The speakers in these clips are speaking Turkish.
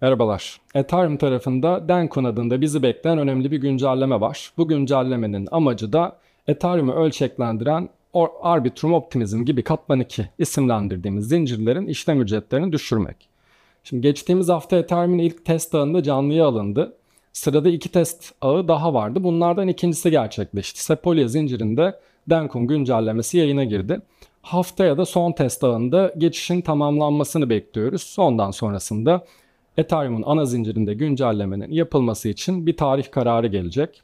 Merhabalar. Ethereum tarafında Dencon adında bizi bekleyen önemli bir güncelleme var. Bu güncellemenin amacı da Ethereum'u ölçeklendiren Arbitrum Optimism gibi Katman 2 isimlendirdiğimiz zincirlerin işlem ücretlerini düşürmek. Şimdi geçtiğimiz hafta Ethereum'un ilk test ağında canlıya alındı. Sırada iki test ağı daha vardı. Bunlardan ikincisi gerçekleşti. Sepolia zincirinde Dencon güncellemesi yayına girdi. Haftaya da son test ağında geçişin tamamlanmasını bekliyoruz. Ondan sonrasında Ethereum'un ana zincirinde güncellemenin yapılması için bir tarih kararı gelecek.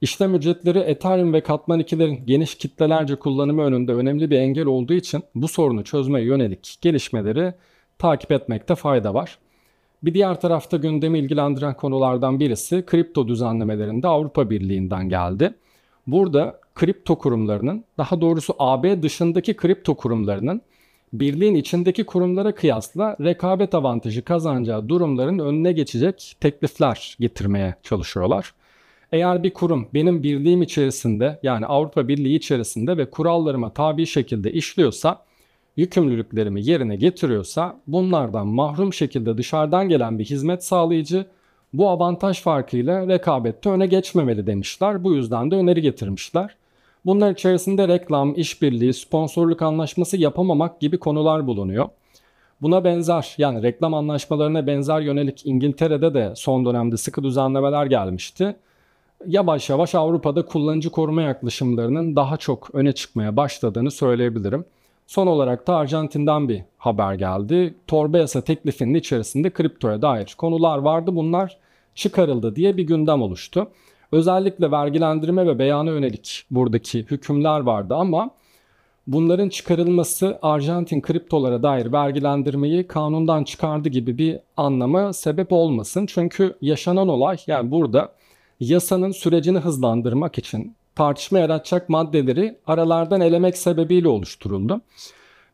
İşlem ücretleri Ethereum ve Katman 2'lerin geniş kitlelerce kullanımı önünde önemli bir engel olduğu için bu sorunu çözmeye yönelik gelişmeleri takip etmekte fayda var. Bir diğer tarafta gündemi ilgilendiren konulardan birisi kripto düzenlemelerinde Avrupa Birliği'nden geldi. Burada kripto kurumlarının, daha doğrusu AB dışındaki kripto kurumlarının birliğin içindeki kurumlara kıyasla rekabet avantajı kazanacağı durumların önüne geçecek teklifler getirmeye çalışıyorlar. Eğer bir kurum benim birliğim içerisinde yani Avrupa Birliği içerisinde ve kurallarıma tabi şekilde işliyorsa, yükümlülüklerimi yerine getiriyorsa bunlardan mahrum şekilde dışarıdan gelen bir hizmet sağlayıcı bu avantaj farkıyla rekabette öne geçmemeli demişler. Bu yüzden de öneri getirmişler. Bunlar içerisinde reklam, işbirliği, sponsorluk anlaşması yapamamak gibi konular bulunuyor. Buna benzer yani reklam anlaşmalarına benzer yönelik İngiltere'de de son dönemde sıkı düzenlemeler gelmişti. Yavaş yavaş Avrupa'da kullanıcı koruma yaklaşımlarının daha çok öne çıkmaya başladığını söyleyebilirim. Son olarak da Arjantin'den bir haber geldi. Torba yasa teklifinin içerisinde kriptoya dair konular vardı. Bunlar çıkarıldı diye bir gündem oluştu. Özellikle vergilendirme ve beyana yönelik buradaki hükümler vardı ama bunların çıkarılması Arjantin kriptolara dair vergilendirmeyi kanundan çıkardı gibi bir anlama sebep olmasın. Çünkü yaşanan olay yani burada yasanın sürecini hızlandırmak için tartışma yaratacak maddeleri aralardan elemek sebebiyle oluşturuldu.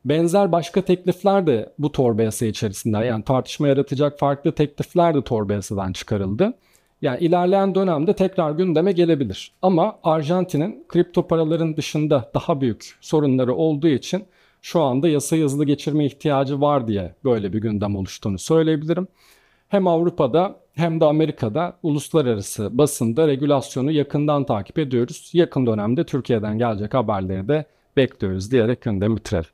Benzer başka teklifler de bu torba yasa içerisinde yani tartışma yaratacak farklı teklifler de torba yasadan çıkarıldı. Yani ilerleyen dönemde tekrar gündeme gelebilir. Ama Arjantin'in kripto paraların dışında daha büyük sorunları olduğu için şu anda yasa hızlı geçirme ihtiyacı var diye böyle bir gündem oluştuğunu söyleyebilirim. Hem Avrupa'da hem de Amerika'da uluslararası basında regülasyonu yakından takip ediyoruz. Yakın dönemde Türkiye'den gelecek haberleri de bekliyoruz diyerek gündemi bitirelim.